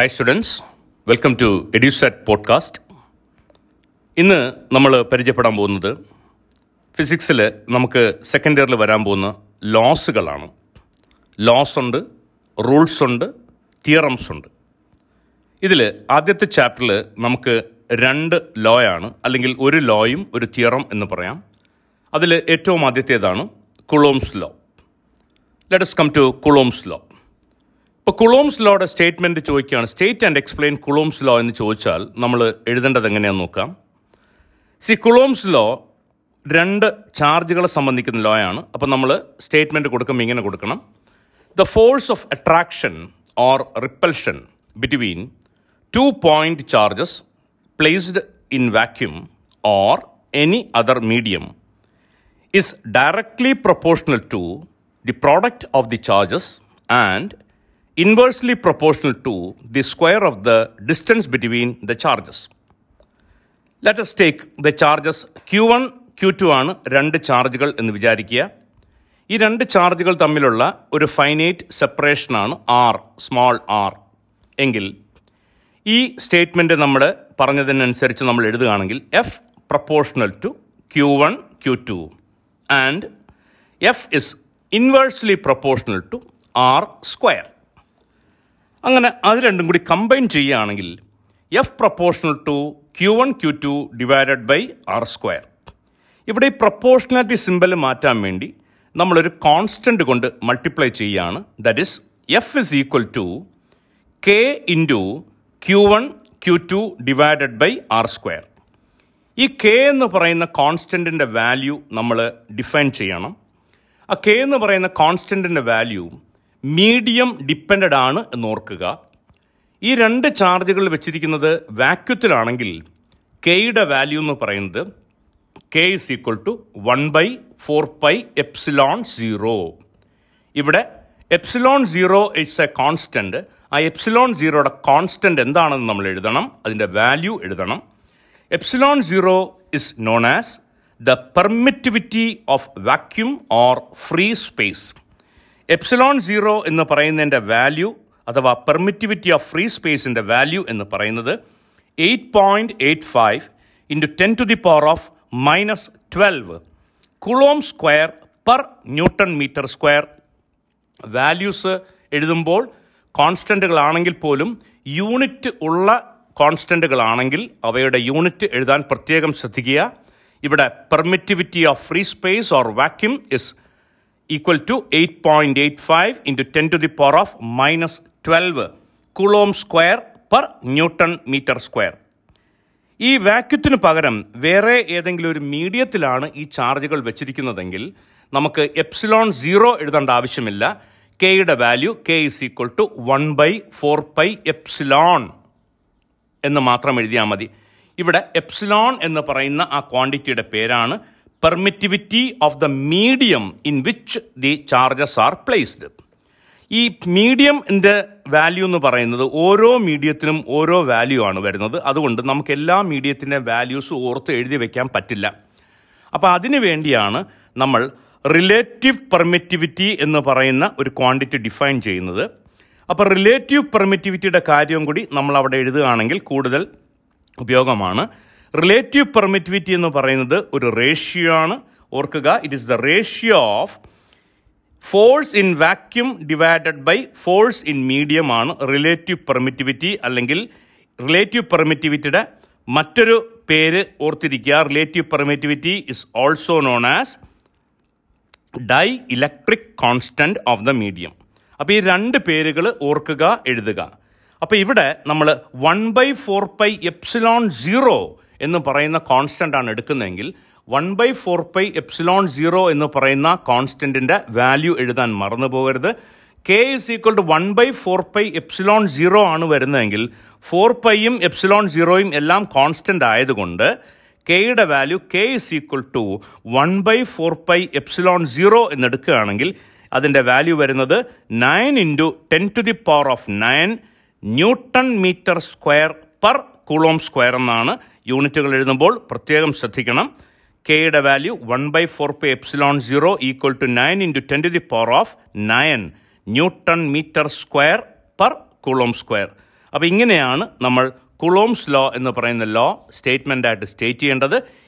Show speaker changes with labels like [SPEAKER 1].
[SPEAKER 1] Hi students welcome to Edusat podcast ഇന്ന് നമ്മൾ പരിചയപ്പെടാൻ പോകുന്നത് ഫിസിക്സിൽ നമുക്ക് സെക്കൻഡ് ഇയറിൽ വരാൻ പോകുന്ന ലോസുകളാണ് ലോസ് ഉണ്ട് റൂൾസ് ഉണ്ട് തിയറംസ് ഉണ്ട്. ഇതിൽ ആദ്യത്തെ ചാപ്റ്ററിൽ നമുക്ക് രണ്ട് ലോയാണ് അല്ലെങ്കിൽ ഒരു ലോയും ഒരു തിയറം എന്ന് പറയാം. അതിൽ ഏറ്റവും ആദ്യത്തേതാണ് Coulomb's law let's come to Coulomb's law ഇപ്പോൾ കുളോംസ് ലോയുടെ സ്റ്റേറ്റ്മെന്റ് ചോദിക്കുകയാണ്. State and explain Coulomb's law എന്ന് ചോദിച്ചാൽ നമ്മൾ എഴുതേണ്ടത് എങ്ങനെയാണെന്ന് നോക്കാം. സി കുളോംസ് ലോ രണ്ട് ചാർജുകളെ സംബന്ധിക്കുന്ന ലോ ആണ്. അപ്പോൾ നമ്മൾ സ്റ്റേറ്റ്മെന്റ് കൊടുക്കുമ്പോൾ ഇങ്ങനെ കൊടുക്കണം. The force of attraction or repulsion between two point charges placed in vacuum or any other medium is directly proportional to the product of the charges and inversely proportional to the square of the distance between the charges. Let us take the charges Q1, Q2 ആണ് രണ്ട് ചാർജുകൾ എന്ന് വിചാരിക്കുക. ഈ രണ്ട് ചാർജുകൾ തമ്മിലുള്ള ഒരു ഫൈനൈറ്റ് സെപ്പറേഷനാണ് ആർ സ്മോൾ ആർ എങ്കിൽ ഈ സ്റ്റേറ്റ്മെന്റ് നമ്മൾ പറഞ്ഞതിനനുസരിച്ച് നമ്മൾ എഴുതുകയാണെങ്കിൽ F proportional to q one q two and F is inversely proportional to r square അങ്ങനെ അത് രണ്ടും കൂടി കമ്പൈൻ ചെയ്യുകയാണെങ്കിൽ F proportional to q one q two divided by r square ഇവിടെ ഈ പ്രപ്പോർഷണാലിറ്റി സിമ്പൽ മാറ്റാൻ വേണ്ടി നമ്മളൊരു കോൺസ്റ്റന്റ് കൊണ്ട് മൾട്ടിപ്ലൈ ചെയ്യുകയാണ്. That is F is equal to k into q one q two divided by r square ഈ k എന്ന് പറയുന്ന കോൺസ്റ്റന്റിന്റെ വാല്യൂ നമ്മൾ ഡിഫൈൻ ചെയ്യണം. ആ കെ എന്ന് പറയുന്ന കോൺസ്റ്റന്റിന്റെ വാല്യൂ മീഡിയം ഡിപ്പെൻഡഡ് ആണ് എന്ന് ഓർക്കുക ഈ രണ്ട് ചാർജുകൾ വെച്ചിരിക്കുന്നത് വാക്യൂത്തിലാണെങ്കിൽ കെയുടെ വാല്യൂ എന്ന് പറയുന്നത് k is equal to one by four pi epsilon zero ഇവിടെ epsilon zero it's a constant ആ എപ്സിലോൺ സീറോയുടെ കോൺസ്റ്റന്റ് എന്താണെന്ന് നമ്മൾ എഴുതണം. അതിന്റെ വാല്യൂ എഴുതണം. Epsilon zero is known as the permittivity of vacuum or free space epsilon zero എന്ന് പറയുന്നതിന്റെ വാല്യൂ അഥവാ പെർമിറ്റിവിറ്റി ഓഫ് ഫ്രീ സ്പേസിന്റെ വാല്യൂ എന്ന് പറയുന്നത് eight point eight five into ten to the power of minus twelve coulomb square per newton metre square. Values എഴുതുമ്പോൾ കോൺസ്റ്റന്റുകളാണെങ്കിൽ പോലും unit ഉള്ള കോൺസ്റ്റന്റുകളാണെങ്കിൽ അവയുടെ യൂണിറ്റ് എഴുതാൻ പ്രത്യേകം ശ്രദ്ധിക്കുക. ഇവിടെ permittivity of free space or vacuum is equal to eight point eight five into ten to the power of minus twelve coulomb square per newton metre square ഈ വാക്യത്തിന് പകരം വേറെ ഏതെങ്കിലും ഒരു മീഡിയത്തിലാണ് ഈ ചാർജുകൾ വെച്ചിരിക്കുന്നതെങ്കിൽ നമുക്ക് എപ്സിലോൺ സീറോ എഴുതേണ്ട ആവശ്യമില്ല. കെയുടെ value k is equal to one by four pi epsilon എന്ന് മാത്രം എഴുതിയാൽ മതി. ഇവിടെ എപ്സിലോൺ എന്ന് പറയുന്ന ആ ക്വാണ്ടിറ്റിയുടെ പേരാണ് permittivity of the medium in which the charges are placed ഈ മീഡിയമിന്റെ വാല്യൂ എന്ന് പറയുന്നത് ഓരോ മീഡിയത്തിനും ഓരോ വാല്യൂ ആണ് വരുന്നത്. അതുകൊണ്ട് നമുക്ക് എല്ലാ മീഡിയത്തിന്റെ വാല്യൂസ് ഓർത്ത് എഴുതി വയ്ക്കാൻ പറ്റില്ല. അപ്പോൾ അതിനു വേണ്ടിയാണ് നമ്മൾ റിലേറ്റീവ് പെർമിറ്റിവിറ്റി എന്ന് പറയുന്ന ഒരു ക്വാണ്ടിറ്റി ഡിഫൈൻ ചെയ്യുന്നത്. അപ്പോൾ റിലേറ്റീവ് പെർമിറ്റിവിറ്റിയുടെ കാര്യം കൂടി നമ്മൾ അവിടെ എഴുതുകയാണെങ്കിൽ കൂടുതൽ ഉപയോഗമാണ്. റിലേറ്റീവ് പെർമിറ്റിവിറ്റി എന്ന് പറയുന്നത് ഒരു റേഷ്യോ ആണ്. ഓർക്കുക it is the ratio of force in vacuum divided by force in medium ആണ് റിലേറ്റീവ് പെർമിറ്റിവിറ്റി അല്ലെങ്കിൽ റിലേറ്റീവ് പെർമിറ്റിവിറ്റിയുടെ മറ്റൊരു പേര് ഓർത്തിരിക്കുക. Relative permittivity is also known as dielectric constant of the medium അപ്പോൾ ഈ രണ്ട് പേരുകൾ ഓർക്കുക എഴുതുക. അപ്പോൾ ഇവിടെ നമ്മൾ one by four pi epsilon zero എന്ന് പറയുന്ന കോൺസ്റ്റന്റ് ആണ് എടുക്കുന്നതെങ്കിൽ one by four pi epsilon zero എന്ന് പറയുന്ന കോൺസ്റ്റന്റിന്റെ വാല്യൂ എഴുതാൻ മറന്നു പോകരുത്. K is equal to one by four pi epsilon zero ആണ് വരുന്നതെങ്കിൽ ഫോർ പൈയും എപ്സിലോൺ സീറോയും എല്ലാം കോൺസ്റ്റന്റ് ആയതുകൊണ്ട് കെയുടെ value k is equal to one by four pi epsilon zero എന്നെടുക്കുകയാണെങ്കിൽ അതിന്റെ വാല്യൂ വരുന്നത് nine into ten to the power of nine newton metre square per coulomb square എന്നാണ് യൂണിറ്റുകൾ എഴുതുമ്പോൾ പ്രത്യേകം ശ്രദ്ധിക്കണം. കെയുടെ value one by four pi epsilon zero equal to nine into ten to the power of nine newton metre square per coulomb square. അപ്പോൾ ഇങ്ങനെയാണ് നമ്മൾ കുളോംസ് law എന്ന് പറയുന്ന ലോ സ്റ്റേറ്റ്മെന്റായിട്ട് സ്റ്റേറ്റ് ചെയ്യേണ്ടത്.